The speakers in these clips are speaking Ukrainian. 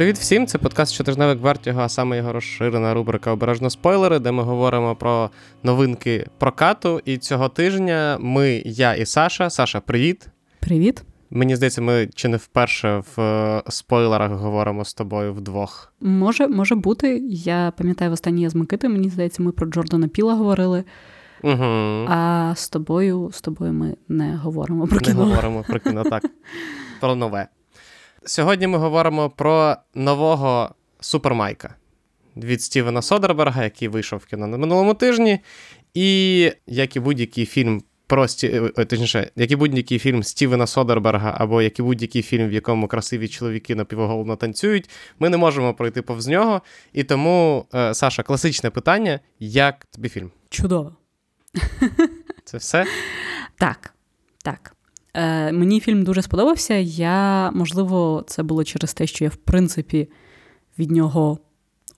Привіт всім! Це подкаст щотижневик Вертіго, а саме його розширена рубрика Обережно спойлери, де ми говоримо про новинки прокату. І цього тижня ми, я і Саша. Саша, привіт. Привіт. Мені здається, ми чи не вперше в е, спойлерах говоримо з тобою вдвох. Може, може бути. Я пам'ятаю, в останній я з Микитою, мені здається, ми про Джордана Піла говорили. Угу. А з тобою з тобою ми не говоримо про кіно. Не говоримо про кіно, так. Про нове. Сьогодні ми говоримо про нового Супермайка від Стівена Содерберга, який вийшов в кіно на минулому тижні. І як і будь-який фільм про Сті... Е, точніше, як і будь-який фільм Стівена Содерберга, або як і будь-який фільм, в якому красиві чоловіки напівголовно танцюють, ми не можемо пройти повз нього. І тому, е, Саша, класичне питання: як тобі фільм? Чудово. Це все? Так, так. Е, Мені фільм дуже сподобався. Я, можливо, це було через те, що я, в принципі, від нього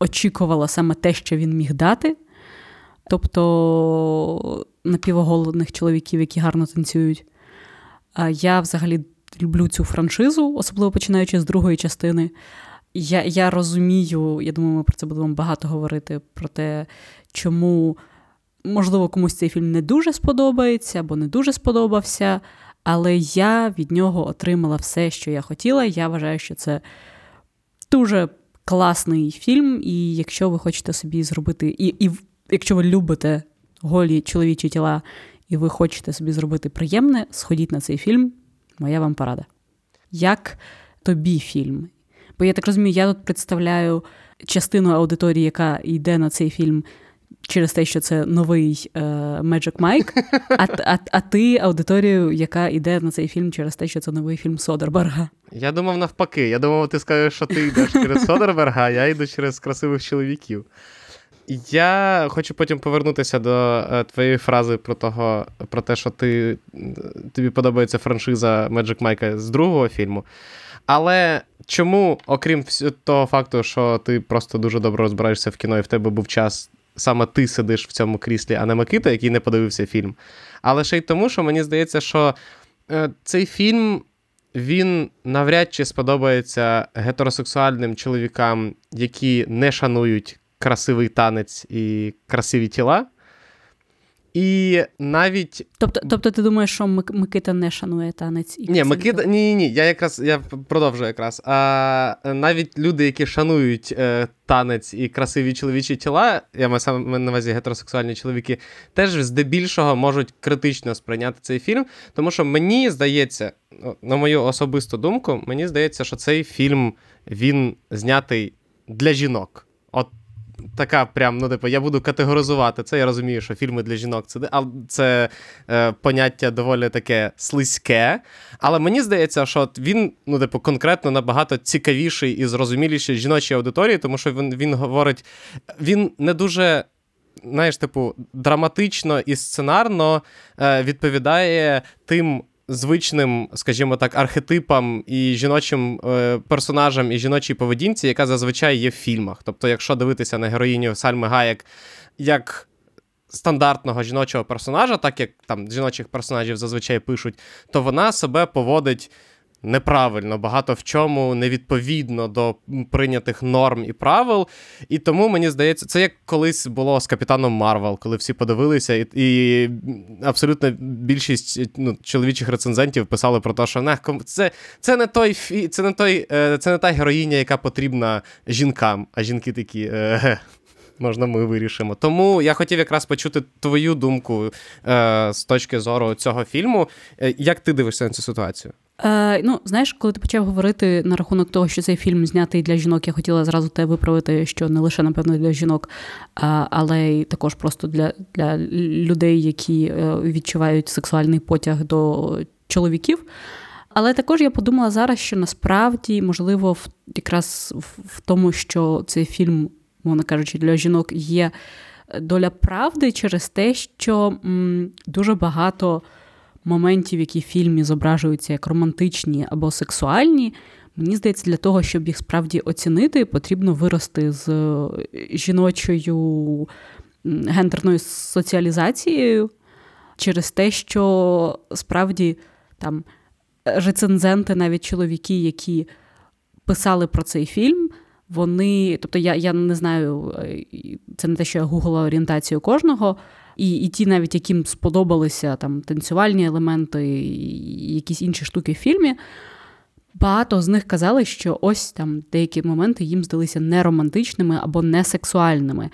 очікувала саме те, що він міг дати. Тобто напівоголодних чоловіків, які гарно танцюють. Я взагалі люблю цю франшизу, особливо починаючи з другої частини. Я я розумію, я думаю, ми про це будемо багато говорити, про те, чому, можливо, комусь цей фільм не дуже сподобається або не дуже сподобався. Але я від нього отримала все, що я хотіла. Я вважаю, що це дуже класний фільм, і якщо ви хочете собі зробити, і, і якщо ви любите голі чоловічі тіла, і ви хочете собі зробити приємне, сходіть на цей фільм. Моя вам порада. Як тобі фільм? Бо я так розумію, я тут представляю частину аудиторії, яка йде на цей фільм через те, що це новий е, Magic Mike, а, а, а ти аудиторію, яка йде на цей фільм через те, що це новий фільм Содерберга. Я думав навпаки. Я думав, ти скажеш, що ти йдеш через Содерберга, а я йду через красивих чоловіків. Я хочу потім повернутися до е, твоєї фрази про того, про те, що ти, тобі подобається франшиза Magic Mike з другого фільму. Але чому, окрім того факту, що ти просто дуже добре розбираєшся в кіно, і в тебе був час саме ти сидиш в цьому кріслі, а не Микита, який не подивився фільм. Але ще й тому, що мені здається, що е, цей фільм. Він навряд чи сподобається гетеросексуальним чоловікам, які не шанують красивий танець і красиві тіла. І навіть. Тобто, тобто ти думаєш, що Микита не шанує танець і Ні, Микита, ні, ні, ні. Я якраз я продовжую якраз. А навіть люди, які шанують е, танець і красиві чоловічі тіла, я маю саме на увазі гетеросексуальні чоловіки, теж здебільшого можуть критично сприйняти цей фільм. Тому що мені здається, на мою особисту думку, мені здається, що цей фільм він знятий для жінок. От така прям, ну, типу, я буду категоризувати це. Я розумію, що фільми для жінок це це е, поняття доволі таке слизьке. Але мені здається, що він, ну, типу, конкретно набагато цікавіший і зрозуміліший жіночій аудиторії, тому що він, він говорить, він не дуже. Знаєш, типу, драматично і сценарно е, відповідає тим звичним, скажімо так, архетипам і жіночим е, персонажам і жіночій поведінці, яка зазвичай є в фільмах. Тобто, якщо дивитися на героїню Сальми Гаєк як стандартного жіночого персонажа, так як там жіночих персонажів зазвичай пишуть, то вона себе поводить неправильно, багато в чому невідповідно до прийнятих норм і правил. І тому мені здається, це як колись було з капітаном Марвел, коли всі подивилися, і і абсолютно більшість ну, чоловічих рецензентів писали про те, що не, це це не той це не той, е, це не та героїня, яка потрібна жінкам, а жінки такі. Е, Можна, ми вирішимо. Тому я хотів якраз почути твою думку е, з точки зору цього фільму. Е, як ти дивишся на цю ситуацію? Е, Ну, знаєш, коли ти почав говорити на рахунок того, що цей фільм знятий для жінок, я хотіла зразу тебе виправити, що не лише, напевно, для жінок, але й також просто для, для людей, які е, відчувають сексуальний потяг до чоловіків. Але також я подумала зараз, що насправді, можливо, в, якраз в тому, що цей фільм, мовно кажучи, для жінок є доля правди через те, що м, дуже багато моментів, які в фільмі зображуються як романтичні або сексуальні, мені здається, для того, щоб їх справді оцінити, потрібно вирости з е, жіночою гендерною соціалізацією через те, що справді там рецензенти, навіть чоловіки, які писали про цей фільм. Вони, тобто я я не знаю, е, це не те, що я гуглила орієнтацію кожного, і і ті, навіть яким сподобалися там танцювальні елементи, і якісь інші штуки в фільмі. Багато з них казали, що ось там деякі моменти їм здалися неромантичними або несексуальними.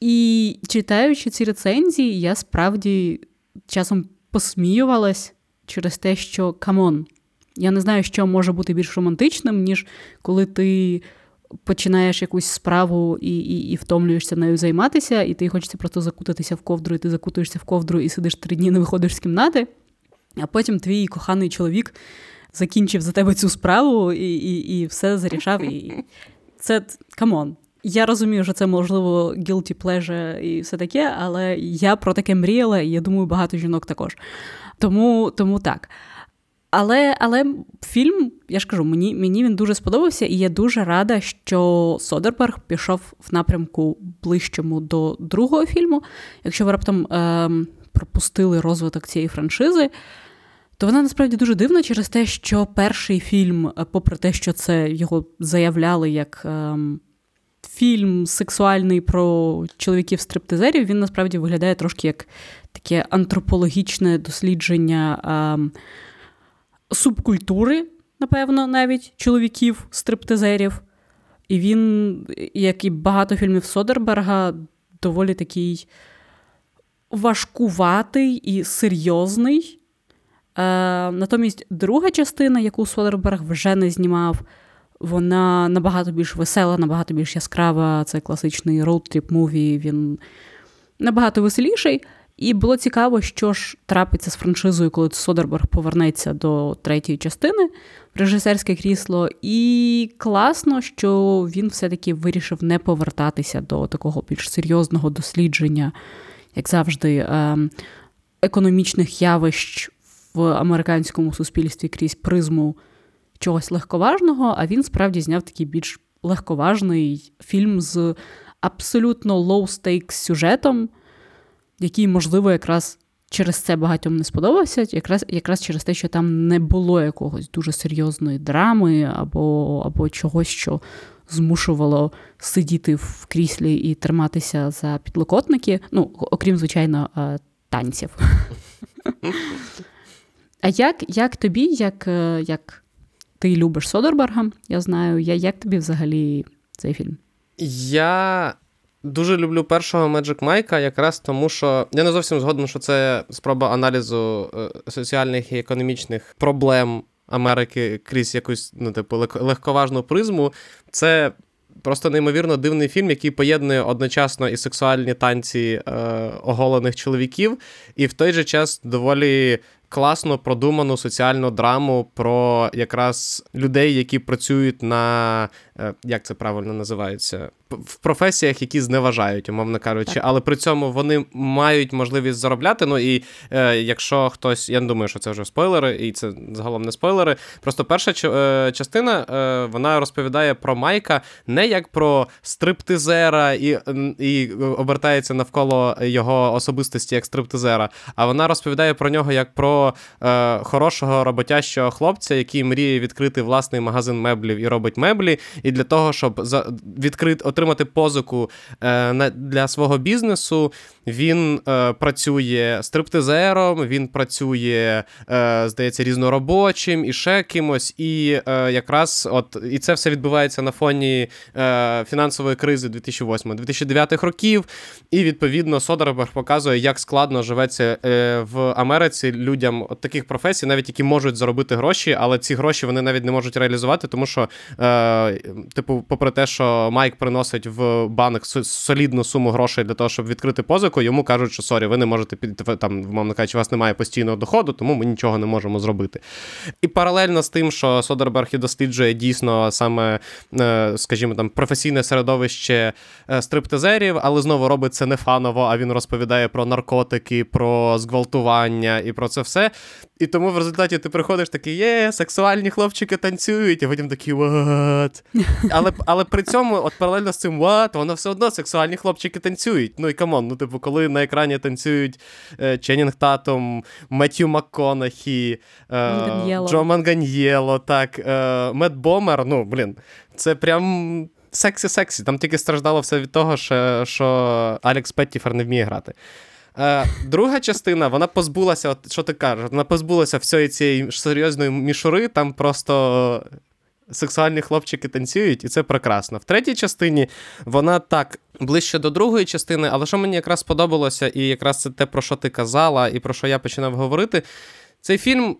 І читаючи ці рецензії, я справді часом посміювалась через те, що come on. Я не знаю, що може бути більш романтичним, ніж коли ти починаєш якусь справу і і, і втомлюєшся нею займатися, і ти хочеться просто закутатися в ковдру, і ти закутуєшся в ковдру і сидиш три дні, не виходиш з кімнати, а потім твій коханий чоловік закінчив за тебе цю справу і і, і все зарішав. І Це come on. Я розумію, що це можливо guilty pleasure і все таке, але я про таке мріяла, і я думаю, багато жінок також. Тому, Тому так. Але але фільм, я ж кажу, мені мені він дуже сподобався, і я дуже рада, що Содерберг пішов в напрямку ближчому до другого фільму. Якщо ви раптом е, пропустили розвиток цієї франшизи, то вона насправді дуже дивна через те, що перший фільм, е, попри те, що це його заявляли як е, фільм сексуальний про чоловіків-стриптизерів, він насправді виглядає трошки як таке антропологічне дослідження. Е, субкультури, напевно, навіть чоловіків, стриптизерів. І він, як і багато фільмів Содерберга, доволі такий важкуватий і серйозний. Е, Натомість друга частина, яку Содерберг вже не знімав, вона набагато більш весела, набагато більш яскрава. Це класичний road trip movie, він набагато веселіший. І було цікаво, що ж трапиться з франшизою, коли Содерберг повернеться до третьої частини в режисерське крісло. І класно, що він все-таки вирішив не повертатися до такого більш серйозного дослідження, як завжди, ем, економічних явищ в американському суспільстві крізь призму чогось легковажного. А він справді зняв такий більш легковажний фільм з абсолютно low-stakes сюжетом який, можливо, якраз через це багатьом не сподобався, якраз якраз через те, що там не було якогось дуже серйозної драми або, або чогось, що змушувало сидіти в кріслі і триматися за підлокотники. Ну, окрім, звичайно, е, танців. А як як тобі, як е, як ти любиш Содерберга, я знаю, я, як тобі взагалі цей фільм? Я Дуже люблю першого Magic Майка, якраз тому, що я не зовсім згоден, що це спроба аналізу е, соціальних і економічних проблем Америки крізь якусь ну, типу, легковажну призму. Це просто неймовірно дивний фільм, який поєднує одночасно і сексуальні танці е, оголених чоловіків, і в той же час доволі класно продуману соціальну драму про якраз людей, які працюють на як це правильно називається, в професіях, які зневажають, умовно кажучи, так. але при цьому вони мають можливість заробляти. Ну і е, якщо хтось, я не думаю, що це вже спойлери, і це загалом не спойлери. Просто перша е, частина е, вона розповідає про Майка не як про стриптизера і і обертається навколо його особистості як стриптизера, а вона розповідає про нього як про е, хорошого роботящого хлопця, який мріє відкрити власний магазин меблів і робить меблі. І для того, щоб за відкрити отримати позику е, для свого бізнесу, він е, працює стриптизером, він працює, е, здається, різноробочим і ще кимось. І е, якраз от і це все відбувається на фоні е, фінансової кризи 2008-2009 років. І відповідно Содерберг показує, як складно живеться е, в Америці людям от таких професій, навіть які можуть заробити гроші, але ці гроші вони навіть не можуть реалізувати, тому що, е, типу, попри те, що Майк приносить в банк солідну суму грошей для того, щоб відкрити позику, йому кажуть, що sorry, ви не можете піти там, умовно кажучи, у вас немає постійного доходу, тому ми нічого не можемо зробити. І паралельно з тим, що Содерберг і досліджує дійсно саме, е, скажімо, там професійне середовище е, стриптизерів, але знову робить це не фаново, а він розповідає про наркотики, про зґвалтування і про це все. І тому в результаті ти приходиш такий, є, сексуальні хлопчики танцюють, а потім такий, what? Але але при цьому, от паралельно з цим what, воно все одно сексуальні хлопчики танцюють. Ну і камон, ну типу, коли на екрані танцюють е, Ченнінг Татум, Меттью МакКонахі, е, Джо Манганьєло, так, е, Метт Бомер, ну, блін, це прям. Сексі-сексі. Там тільки страждало все від того, що, що Алекс Петтіфер не вміє грати. Е, друга частина, вона позбулася, от що ти кажеш, вона позбулася всієї цієї серйозної мішури, там просто сексуальні хлопчики танцюють, і це прекрасно. В третій частині вона так ближче до другої частини, але що мені якраз сподобалося, і якраз це те, про що ти казала, і про що я починав говорити. Цей фільм,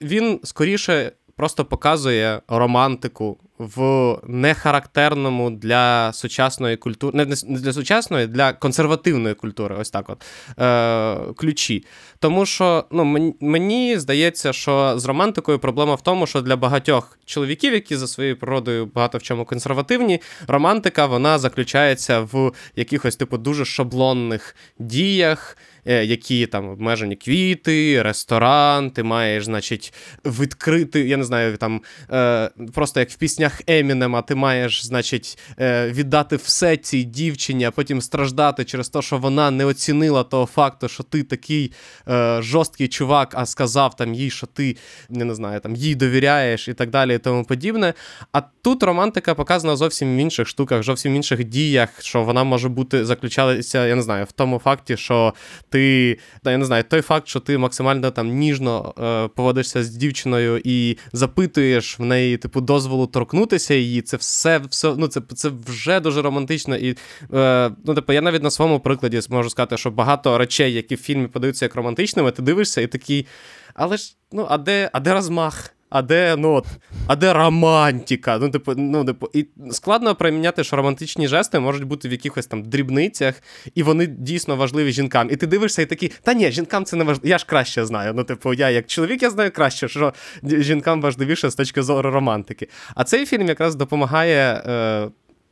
він скоріше просто показує романтику в нехарактерному для сучасної культури, не для сучасної, для консервативної культури, ось так от е, ключі. Тому що ну, мені, здається, що з романтикою проблема в тому, що для багатьох чоловіків, які за своєю природою багато в чому консервативні, романтика вона заключається в якихось типу дуже шаблонних діях. Е, які там обмежені квіти, ресторан, ти маєш, значить, відкрити, я не знаю, там е, просто як в піснях Емінема, ти маєш, значить, е, віддати все цій дівчині, а потім страждати через те, що вона не оцінила того факту, що ти такий е, жорсткий чувак, а сказав там їй, що ти я не знаю, там їй довіряєш і так далі, і тому подібне. А тут романтика показана зовсім в інших штуках, зовсім в інших діях, що вона може бути заключалася, я не знаю, в тому факті, що ти, я не знаю, той факт, що ти максимально там ніжно е, поводишся з дівчиною і запитуєш в неї, типу, дозволу торкнутися її, це все, все ну, це це вже дуже романтично. І е, ну, типу, я навіть на своєму прикладі можу сказати, що багато речей, які в фільмі подаються як романтичними, ти дивишся і такий. Але ж, ну, а де, а де розмах? А де ну, от, а де романтика? Ну, типу, ну, типу, і складно приміняти, що романтичні жести можуть бути в якихось там дрібницях, і вони дійсно важливі жінкам. І ти дивишся і такий, та ні, жінкам це не важливо. Я ж краще знаю. Ну, типу, я як чоловік, я знаю краще, що жінкам важливіше з точки зору романтики. А цей фільм якраз допомагає. Е,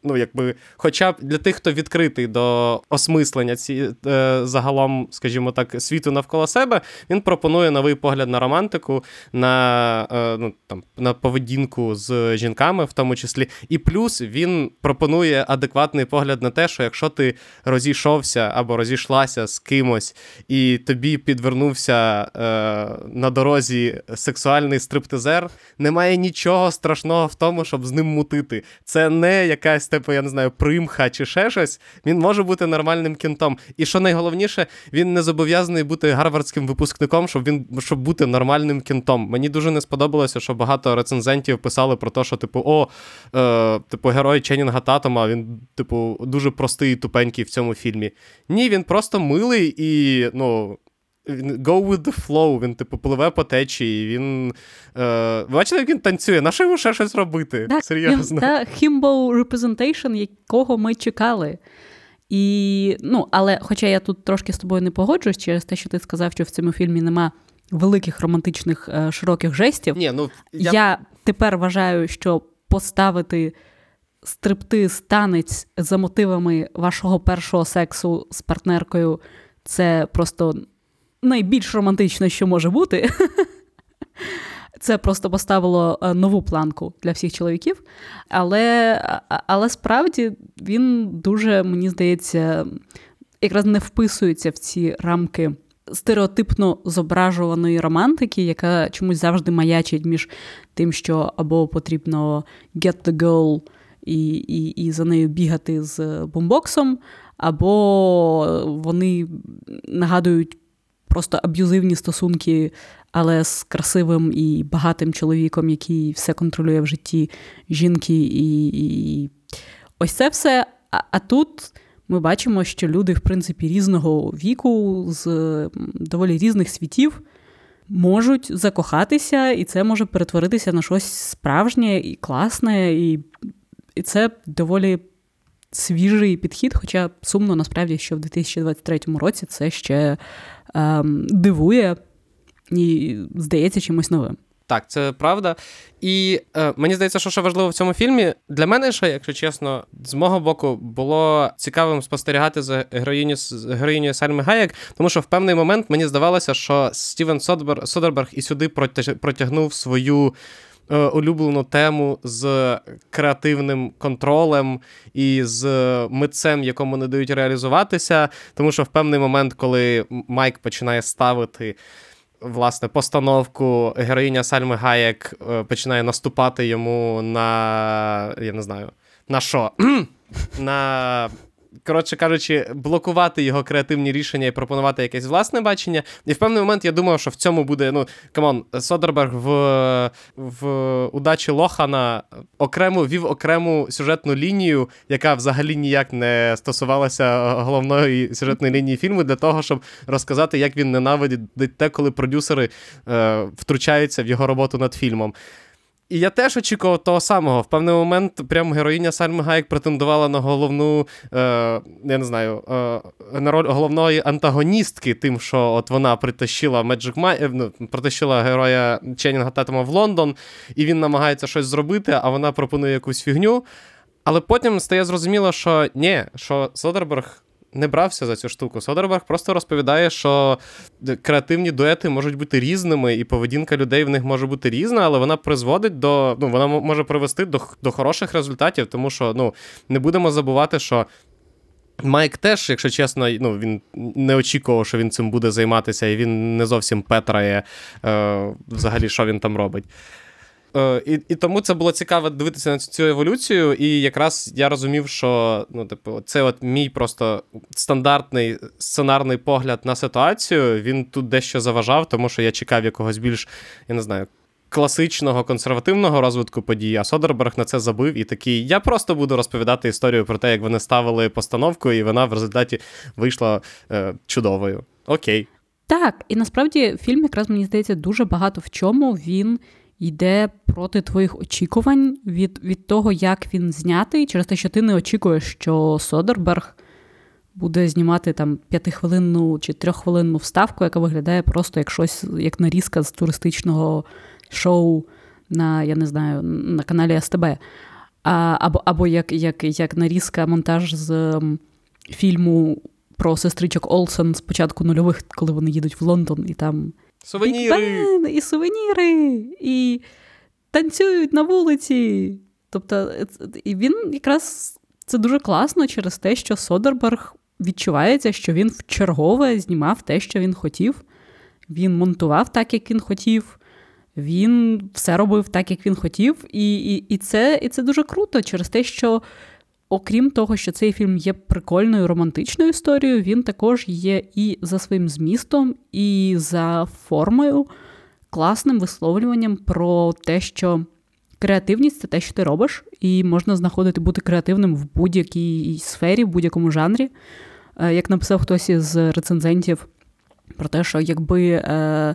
ну, якби, хоча б для тих, хто відкритий до осмислення ці, е, загалом, скажімо так, світу навколо себе, він пропонує новий погляд на романтику, на е, ну, там, на поведінку з жінками, в тому числі. І плюс він пропонує адекватний погляд на те, що якщо ти розійшовся або розійшлася з кимось, і тобі підвернувся е, на дорозі сексуальний стриптизер, немає нічого страшного в тому, щоб з ним мутити. Це не якась типу, я не знаю, примха чи ще щось, він може бути нормальним кінтом. І що найголовніше, він не зобов'язаний бути гарвардським випускником, щоб він щоб бути нормальним кінтом. Мені дуже не сподобалося, що багато рецензентів писали про те, що, типу, о, е, типу, герой Ченнінга Татума, він, типу, дуже простий і тупенький в цьому фільмі. Ні, він просто милий і, ну. Go with the flow, він, типу, пливе по течії, він. Е, Бачите, як він танцює? На що йому ще щось робити? Так, Серйозно. Та himbo representation, якого ми чекали. І, ну, Але, хоча я тут трошки з тобою не погоджуюсь через те, що ти сказав, що в цьому фільмі нема великих романтичних е, широких жестів. Ні, ну, я... я тепер вважаю, що поставити стриптиз, танець за мотивами вашого першого сексу з партнеркою це просто найбільш романтично, що може бути. Це просто поставило е, нову планку для всіх чоловіків. Але але справді він дуже, мені здається, якраз не вписується в ці рамки стереотипно зображуваної романтики, яка чомусь завжди маячить між тим, що або потрібно get the girl і, і, і за нею бігати з бомбоксом, або вони нагадують просто аб'юзивні стосунки, але з красивим і багатим чоловіком, який все контролює в житті жінки, і, і... ось це все. А, а тут. Ми бачимо, що люди, в принципі, різного віку, з доволі різних світів, можуть закохатися, і це може перетворитися на щось справжнє і класне, і і це доволі свіжий підхід. Хоча сумно насправді, що в 2023 році це ще дивує і здається чимось новим. Так, це правда. І е, мені здається, що що важливо в цьому фільмі, для мене ще, якщо чесно, з мого боку було цікавим спостерігати за героїню героїню Сальми Гаяк, тому що в певний момент мені здавалося, що Стівен Содерберг і сюди протягнув свою улюблену тему з креативним контролем і з митцем, якому не дають реалізуватися. Тому що в певний момент, коли Майк починає ставити. Власне, постановку героїня Сальми Гаєк е, починає наступати йому на. Я не знаю, на що? на коротше кажучи, блокувати його креативні рішення і пропонувати якесь власне бачення. І в певний момент я думав, що в цьому буде. Ну, come on, Содерберг в в «Удачі Логана» окремо вів окрему сюжетну лінію, яка взагалі ніяк не стосувалася головної сюжетної лінії фільму, для того, щоб розказати, як він ненавидить те, коли продюсери е, втручаються в його роботу над фільмом. І я теж очікував того самого. В певний момент прям героїня Сальми Гайк претендувала на головну, е, я не знаю, е, на роль головної антагоністки, тим, що от вона притащила Magic Май, е, ну, притащила героя Ченнінга Татума в Лондон, і він намагається щось зробити, а вона пропонує якусь фігню. Але потім стає зрозуміло, що ні, що Содерберг не брався за цю штуку. Содерберг просто розповідає, що креативні дуети можуть бути різними, і поведінка людей в них може бути різна, але вона призводить до. Ну, вона може привести до до хороших результатів, тому що ну, не будемо забувати, що. Майк теж, якщо чесно, ну, він не очікував, що він цим буде займатися, і він не зовсім петрає е, взагалі, що він там робить. Е, і і тому це було цікаво дивитися на цю еволюцію. І якраз я розумів, що ну, типу, це от мій просто стандартний сценарний погляд на ситуацію. Він тут дещо заважав, тому що я чекав якогось більш, я не знаю. Класичного консервативного розвитку подій, а Содерберг на це забив і такий. Я просто буду розповідати історію про те, як вони ставили постановку, і вона в результаті вийшла е, чудовою. Окей. Так, і насправді фільм, якраз мені здається, дуже багато в чому він йде проти твоїх очікувань від від того, як він знятий, через те, що ти не очікуєш, що Содерберг буде знімати там п'ятихвилинну чи трьоххвилинну вставку, яка виглядає просто як щось, як нарізка з туристичного шоу на, я не знаю, на каналі СТБ. А, Або або як як, як нарізка монтаж з фільму про сестричок Олсен з початку нульових, коли вони їдуть в Лондон і там Сувеніри! і сувеніри, і танцюють на вулиці. Тобто, і він якраз це дуже класно через те, що Содерберг відчувається, що він вчергове знімав те, що він хотів. Він монтував так, як він хотів. Він все робив так, як він хотів. І і, і, це і це дуже круто через те, що окрім того, що цей фільм є прикольною романтичною історією, він також є і за своїм змістом, і за формою, класним висловлюванням про те, що креативність це те, що ти робиш, і можна знаходити бути креативним в будь-якій сфері, в будь-якому жанрі. Е, як написав хтось із рецензентів про те, що якби. Е,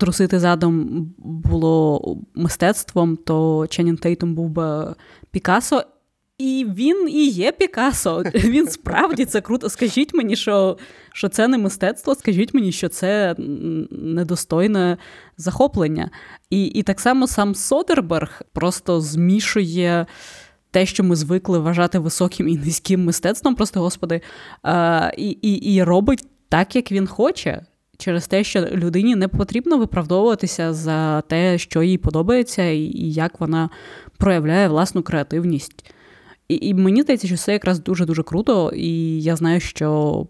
Трусити задом було мистецтвом, то Ченнін Тейтом був би Пікасо. І він і є Пікасо. Він справді це круто. Скажіть мені, що що це не мистецтво, скажіть мені, що це недостойне захоплення. І і так само сам Содерберг просто змішує те, що ми звикли вважати високим і низьким мистецтвом, просто господи, і, і, і робить так, як він хоче. Через те, що людині не потрібно виправдовуватися за те, що їй подобається, і як вона проявляє власну креативність. І і мені здається, що це якраз дуже-дуже круто, і я знаю, що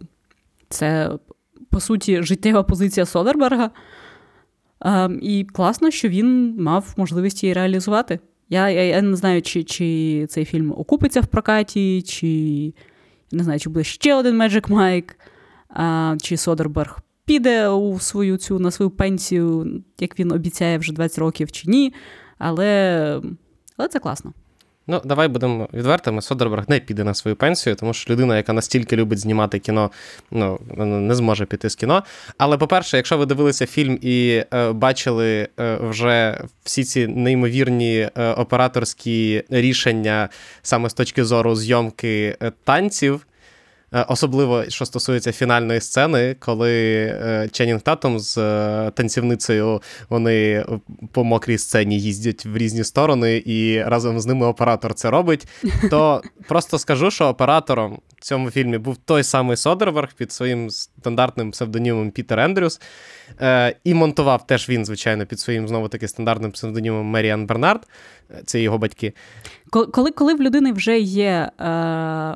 це, по суті, життєва позиція Содерберга. А, І класно, що він мав можливість її реалізувати. Я я, я не знаю, чи чи цей фільм окупиться в прокаті, чи не знаю, чи буде ще один Magic Mike, а, чи Содерберг піде у свою цю на свою пенсію, як він обіцяє вже 20 років, чи ні. Але, Але це класно. Ну, давай будемо відвертими. Содерберг не піде на свою пенсію, тому що людина, яка настільки любить знімати кіно, ну не зможе піти з кіно. Але, по-перше, якщо ви дивилися фільм і е, бачили е, вже всі ці неймовірні е, операторські рішення саме з точки зору зйомки е, танців. Е, особливо, що стосується фінальної сцени, коли е, Ченнінг Татум з е, танцівницею вони по мокрій сцені їздять в різні сторони, і разом з ними оператор це робить. То просто скажу, що оператором в цьому фільмі був той самий Содерберг під своїм стандартним псевдонімом Пітер Ендрюс. І монтував теж він, звичайно, під своїм знову таки стандартним псевдонімом Меріан Бернард. Це його батьки. Коли коли в людини вже є е,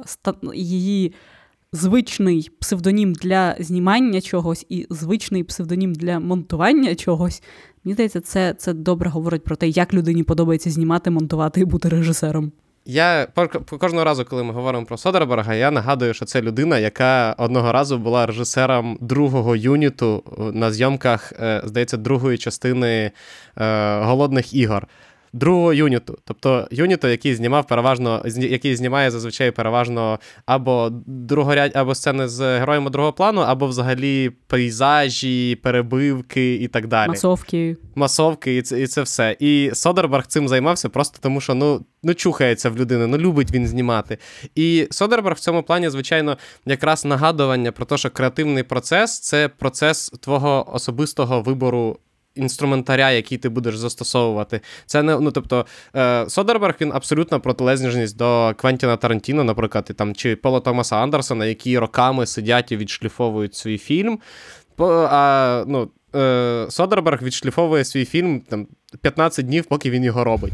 ста, її звичний псевдонім для знімання чогось і звичний псевдонім для монтування чогось, мені здається, це, це добре говорить про те, як людині подобається знімати, монтувати і бути режисером. Я кожного разу, коли ми говоримо про Содерберга, я нагадую, що це людина, яка одного разу була режисером другого юніту на зйомках, е, здається, другої частини е, голодних ігор другого юніту. Тобто юніту, який знімав переважно, який знімає зазвичай переважно або другоряд, або сцени з героями другого плану, або взагалі пейзажі, перебивки і так далі. Масовки. Масовки, і це і це все. І Содерберг цим займався просто тому, що ну, ну чухається в людини, ну любить він знімати. І Содерберг в цьому плані, звичайно, якраз нагадування про те, що креативний процес це процес твого особистого вибору інструментаря, який ти будеш застосовувати. Це не ну тобто е, Содерберг він абсолютно протилежність до Квентіна Тарантіно, наприклад, і, там чи Пола Томаса Андерсона, які роками сидять і відшліфовують свій фільм. А, ну, е, Содерберг відшліфовує свій фільм там 15 днів, поки він його робить.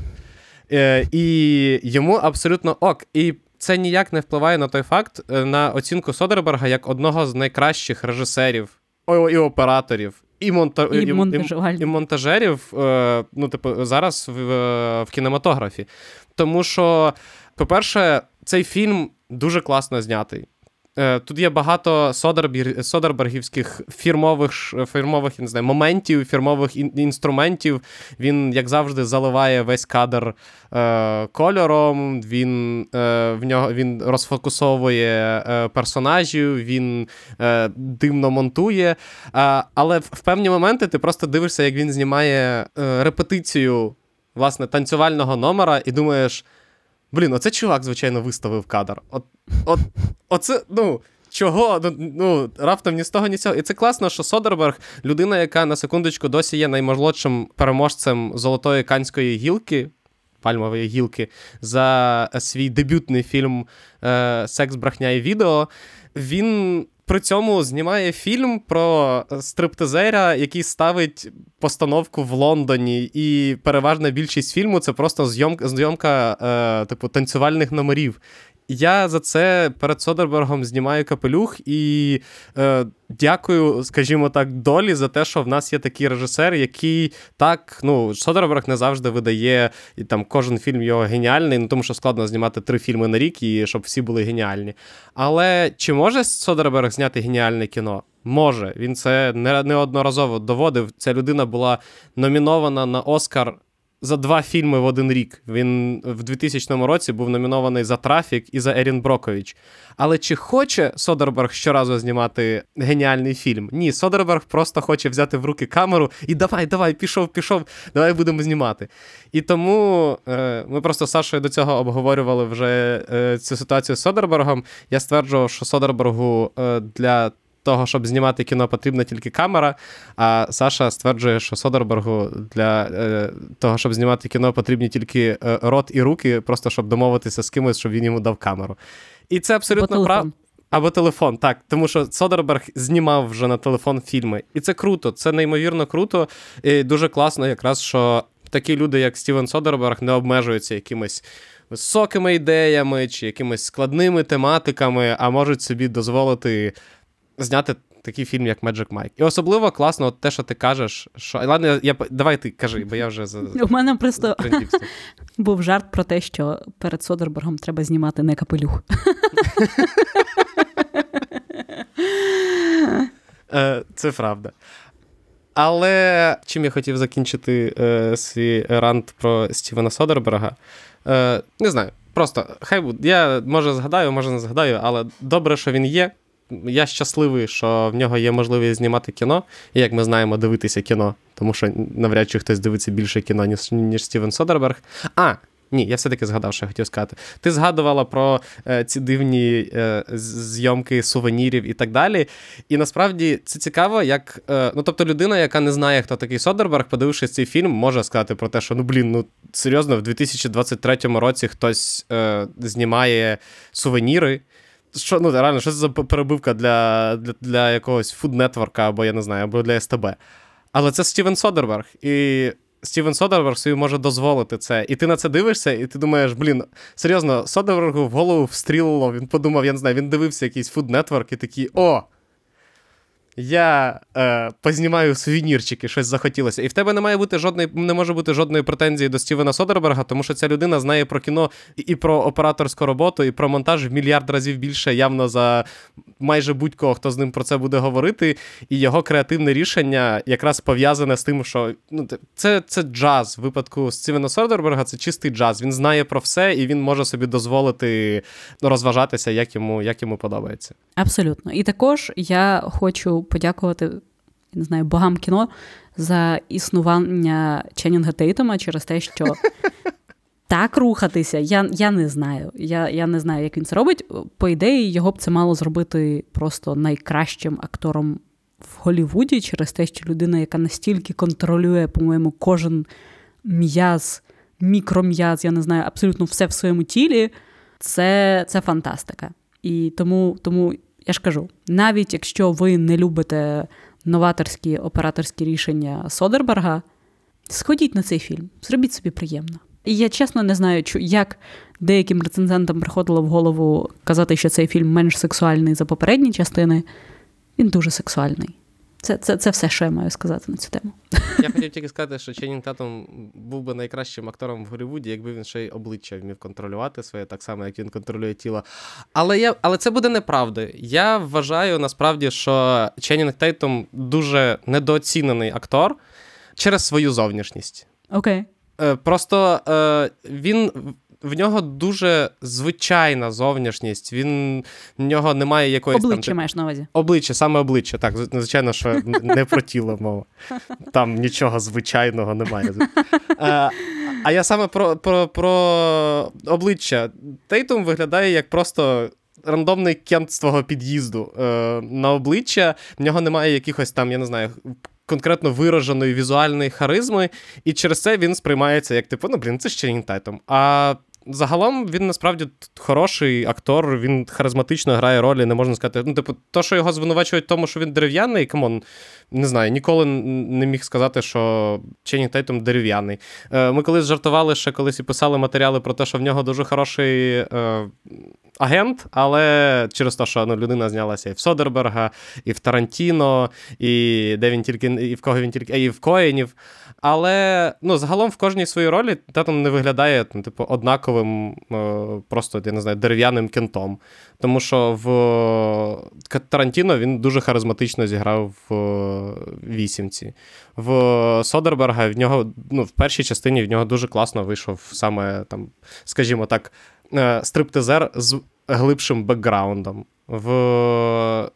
Е, І йому абсолютно ок. І це ніяк не впливає на той факт, е, на оцінку Содерберга як одного з найкращих режисерів і операторів і монта... і, і, і, і монтажерів, е, ну, типу, зараз в, в кінематографі. Тому що, по-перше, цей фільм дуже класно знятий. Е, тут є багато Содербергівських фірмових фірмових не знаю, моментів, фірмових ін, інструментів. Він, як завжди, заливає весь кадр е, кольором. Він е, в нього він розфокусовує е, персонажів, він е, димно монтує. але в певні моменти ти просто дивишся, як він знімає е, репетицію власне танцювального номера, і думаєш. Блін, оце чувак, звичайно, виставив кадр. От, от, Оце, ну. Чого? Ну, ну, раптом ні з того, ні з цього. І це класно, що Содерберг, людина, яка на секундочку досі є наймолодшим переможцем золотої канської гілки, пальмової гілки, за свій дебютний фільм е, Секс, брехня і відео. Він при цьому знімає фільм про стриптизера, який ставить постановку в Лондоні, і переважна більшість фільму це просто зйомка, зйомка е, типу танцювальних номерів. Я за це перед Содербергом знімаю капелюх і е, дякую, скажімо так, долі за те, що в нас є такий режисер, який так, ну, Содерберг не завжди видає і там кожен фільм його геніальний, ну тому що складно знімати три фільми на рік і щоб всі були геніальні. Але чи може Содерберг зняти геніальне кіно? Може, він це неодноразово доводив. Ця людина була номінована на Оскар за два фільми в один рік. Він в 2000 році був номінований за Трафік і за Ерін Брокович. Але чи хоче Содерберг щоразу знімати геніальний фільм? Ні, Содерберг просто хоче взяти в руки камеру і давай, давай, пішов, пішов, давай будемо знімати. І тому е, ми просто з Сашою до цього обговорювали вже е, цю ситуацію з Содербергом. Я стверджував, що Содербергу е, для того, щоб знімати кіно, потрібна тільки камера. А Саша стверджує, що Содербергу для е, того, щоб знімати кіно, потрібні тільки е, рот і руки, просто щоб домовитися з кимось, щоб він йому дав камеру. І це абсолютно правда. Або телефон, так. Тому що Содерберг знімав вже на телефон фільми. І це круто, це неймовірно круто. І дуже класно, якраз що такі люди, як Стівен Содерберг, не обмежуються якимись високими ідеями чи якимись складними тематиками, а можуть собі дозволити зняти такий фільм, як Magic Mike. І особливо класно от те, що ти кажеш. що... Ладно, я... Давай ти кажи, бо я вже за. У мене просто був жарт про те, що перед Содербергом треба знімати не капелюх. Е, це правда. Але чим я хотів закінчити е, свій рант про Стівена Содерберга? Е, Не знаю. Просто хай буде. Я може згадаю, може не згадаю, але добре, що він є я щасливий, що в нього є можливість знімати кіно, і як ми знаємо, дивитися кіно, тому що навряд чи хтось дивиться більше кіно, ніж ніж Стівен Содерберг. А, ні, я все-таки згадав, що я хотів сказати. Ти згадувала про е, ці дивні е, зйомки сувенірів і так далі. І насправді це цікаво, як. Е, ну, тобто, людина, яка не знає, хто такий Содерберг, подивившись цей фільм, може сказати про те, що ну блін, ну серйозно, в 2023 році хтось е, знімає сувеніри що, ну, реально, що це за перебивка для для, для якогось фуднетворка, або я не знаю, або для СТБ. Але це Стівен Содерберг. І Стівен Содерберг собі може дозволити це. І ти на це дивишся, і ти думаєш, блін, серйозно, Содербергу в голову встрілило. Він подумав, я не знаю, він дивився якийсь фуднетворк і такий, о! Я е, познімаю сувенірчики, щось захотілося. І в тебе не має бути жодної, не може бути жодної претензії до Стівена Содерберга, тому що ця людина знає про кіно і про операторську роботу, і про монтаж в мільярд разів більше явно за майже будь-кого, хто з ним про це буде говорити. І його креативне рішення якраз пов'язане з тим, що ну, це це джаз. В випадку Стівена Содерберга це чистий джаз. Він знає про все і він може собі дозволити розважатися, як йому, як йому подобається. Абсолютно. І також я хочу подякувати я не знаю, богам кіно за існування Ченнінга Тейтома через те, що так рухатися, я я не знаю. Я я не знаю, як він це робить. По ідеї, його б це мало зробити просто найкращим актором в Голлівуді через те, що людина, яка настільки контролює, по-моєму, кожен м'яз, мікром'яз, я не знаю, абсолютно все в своєму тілі, це це фантастика. І тому, тому я ж кажу, навіть якщо ви не любите новаторські операторські рішення Содерберга, сходіть на цей фільм, зробіть собі приємно. І я чесно не знаю, як деяким рецензентам приходило в голову казати, що цей фільм менш сексуальний за попередні частини. Він дуже сексуальний. Це це, це все, що я маю сказати на цю тему. Я хотів тільки сказати, що Ченнінг Татум був би найкращим актором в Голлівуді, якби він ще й обличчя вмів контролювати своє, так само, як він контролює тіло. Але я, але це буде неправдою. Я вважаю насправді, що Ченнінг Тейтум дуже недооцінений актор через свою зовнішність. Окей. Okay. Просто е, він в нього дуже звичайна зовнішність. Він в нього немає якоїсь обличчя там, маєш на увазі. Обличчя, саме обличчя. Так, звичайно, що не про тіло мова. Там нічого звичайного немає. А, а я саме про, про, про обличчя. Тейтум виглядає як просто. Рандомний кент з твого під'їзду е, на обличчя, в нього немає якихось там, я не знаю, конкретно вираженої візуальної харизми, і через це він сприймається як типу, ну блін, це ж Тейтум. А загалом він насправді хороший актор, він харизматично грає ролі, не можна сказати. Ну, типу, то, що його звинувачують в тому, що він дерев'яний, come on, не знаю, ніколи не міг сказати, що Ченнінг Тейтум дерев'яний. Е, ми колись жартували ще колись і писали матеріали про те, що в нього дуже хороший. Е, агент, але через те, що ну, людина знялася і в Содерберга, і в Тарантіно, і де він тільки і в кого він тільки і в Коїнів. Але ну, загалом в кожній своїй ролі Татум не виглядає ну, типу, однаковим, е, просто я не знаю, дерев'яним кентом. Тому що в Тарантіно він дуже харизматично зіграв в вісімці. В Содерберга в нього ну, в першій частині в нього дуже класно вийшов саме там, скажімо так. Е, стриптизер з глибшим бекграундом. В,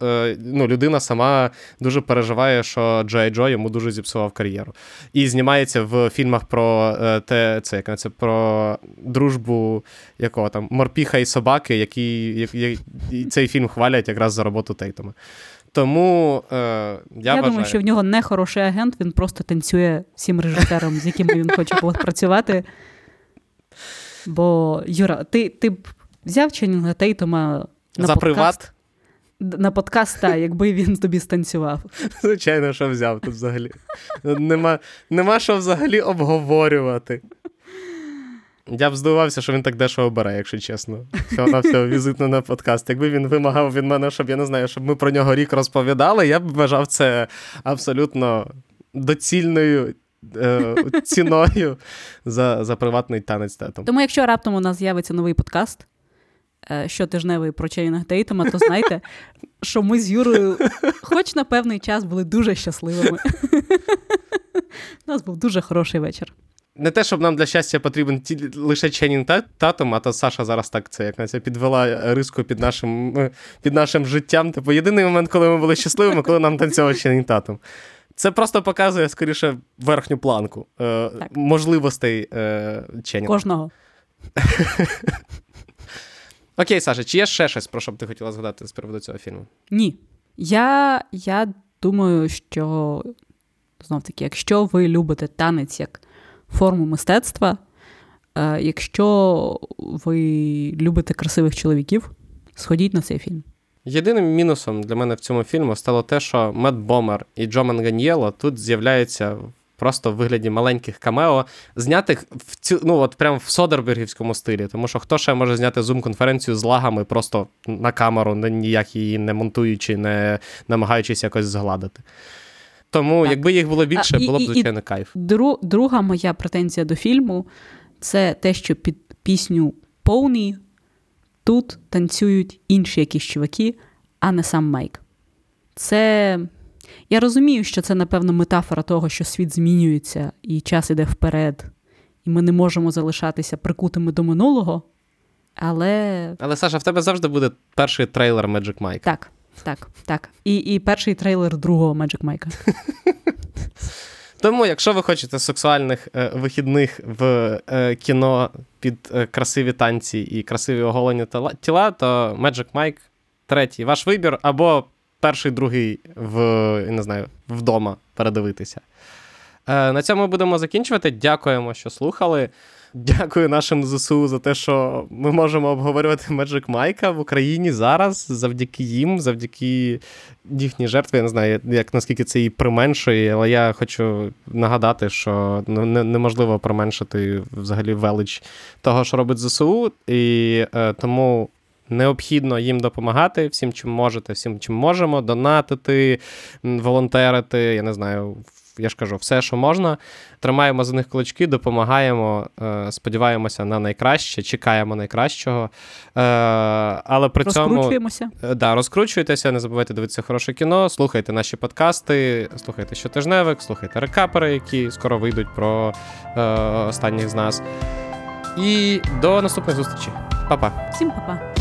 е, ну, Людина сама дуже переживає, що Джей Джо йому дуже зіпсував кар'єру. І знімається в фільмах про е, те, це, як це, про дружбу якого там морпіха і собаки, які як, цей фільм хвалять якраз за роботу Тейтома. Тому е, я, я вважаю... думаю, що в нього не хороший агент, він просто танцює всім режисером, з якими він хоче працювати. Бо, Юра, ти ти б взяв Ченнінга Тейтома на За подкаст? приват? На подкаст, так, якби він тобі станцював. Звичайно, що взяв тут взагалі. Нема нема що взагалі обговорювати. Я б здивувався, що він так дешево бере, якщо чесно. Всього всього візитно на подкаст. Якби він вимагав від мене, щоб я не знаю, щоб ми про нього рік розповідали, я б вважав це абсолютно доцільною е, ціною за за приватний танець. Тому, якщо раптом у нас з'явиться новий подкаст, щотижневий про Чейна Тейтома, то знайте, що ми з Юрою, хоч на певний час, були дуже щасливими. У нас був дуже хороший вечір. Не те, щоб нам для щастя потрібен ті, лише Ченнінг татом, а то Саша зараз так це як це підвела риску під нашим під нашим життям. Типу, єдиний момент, коли ми були щасливими, коли нам танцював Ченнінг татом. Це просто показує скоріше верхню планку е, можливостей е, Ченнінга. Кожного. Окей, Саша, чи є ще щось, про що б ти хотіла згадати з приводу цього фільму? Ні. Я я думаю, що знов таки, якщо ви любите танець як форму мистецтва, е, якщо ви любите красивих чоловіків, Сходіть на цей фільм. Єдиним мінусом для мене в цьому фільму стало те, що Метт Бомер і Джо Манганьєло тут з'являються просто в вигляді маленьких камео, знятих в цю, ну от прям в Содербергівському стилі. Тому що хто ще може зняти зум-конференцію з лагами просто на камеру, ніяк її не монтуючи, не намагаючись якось згладити. Тому, Так. якби їх було більше, А, і- було б і- і- звичайно кайф. Дру, друга моя претензія до фільму це те, що під пісню Pony тут танцюють інші якісь чуваки, а не сам Майк. Це. Я розумію, що це, напевно, метафора того, що світ змінюється і час іде вперед, і ми не можемо залишатися прикутими до минулого. Але Але Саша, в тебе завжди буде перший трейлер Magic Mike. так, так, так. І, і перший трейлер другого Magic Майка. Тому, якщо ви хочете сексуальних е, вихідних в е, кіно під е, красиві танці і красиві оголені тіла, то Magic Mike третій ваш вибір, або перший, другий в не знаю, вдома передивитися. Е, на цьому будемо закінчувати. Дякуємо, що слухали. Дякую нашим ЗСУ за те, що ми можемо обговорювати Magic Майка в Україні зараз, завдяки їм, завдяки їхній жертві. Я не знаю, як наскільки це її применшує, але я хочу нагадати, що не, неможливо применшити взагалі велич того, що робить ЗСУ, і е, тому. Необхідно їм допомагати всім, чим можете, всім, чим можемо, донатити, волонтерити, я не знаю, я ж кажу, все, що можна. Тримаємо за них кулачки, допомагаємо, е, сподіваємося на найкраще, чекаємо найкращого. Е, але при цьому Розкручуємося. Е, Да, розкручуйтеся, не забувайте дивитися хороше кіно, слухайте наші подкасти, слухайте щотижневик, слухайте рекапери, які скоро вийдуть про останніх з нас. І до наступних зустрічей. Па-па. Всім па-па.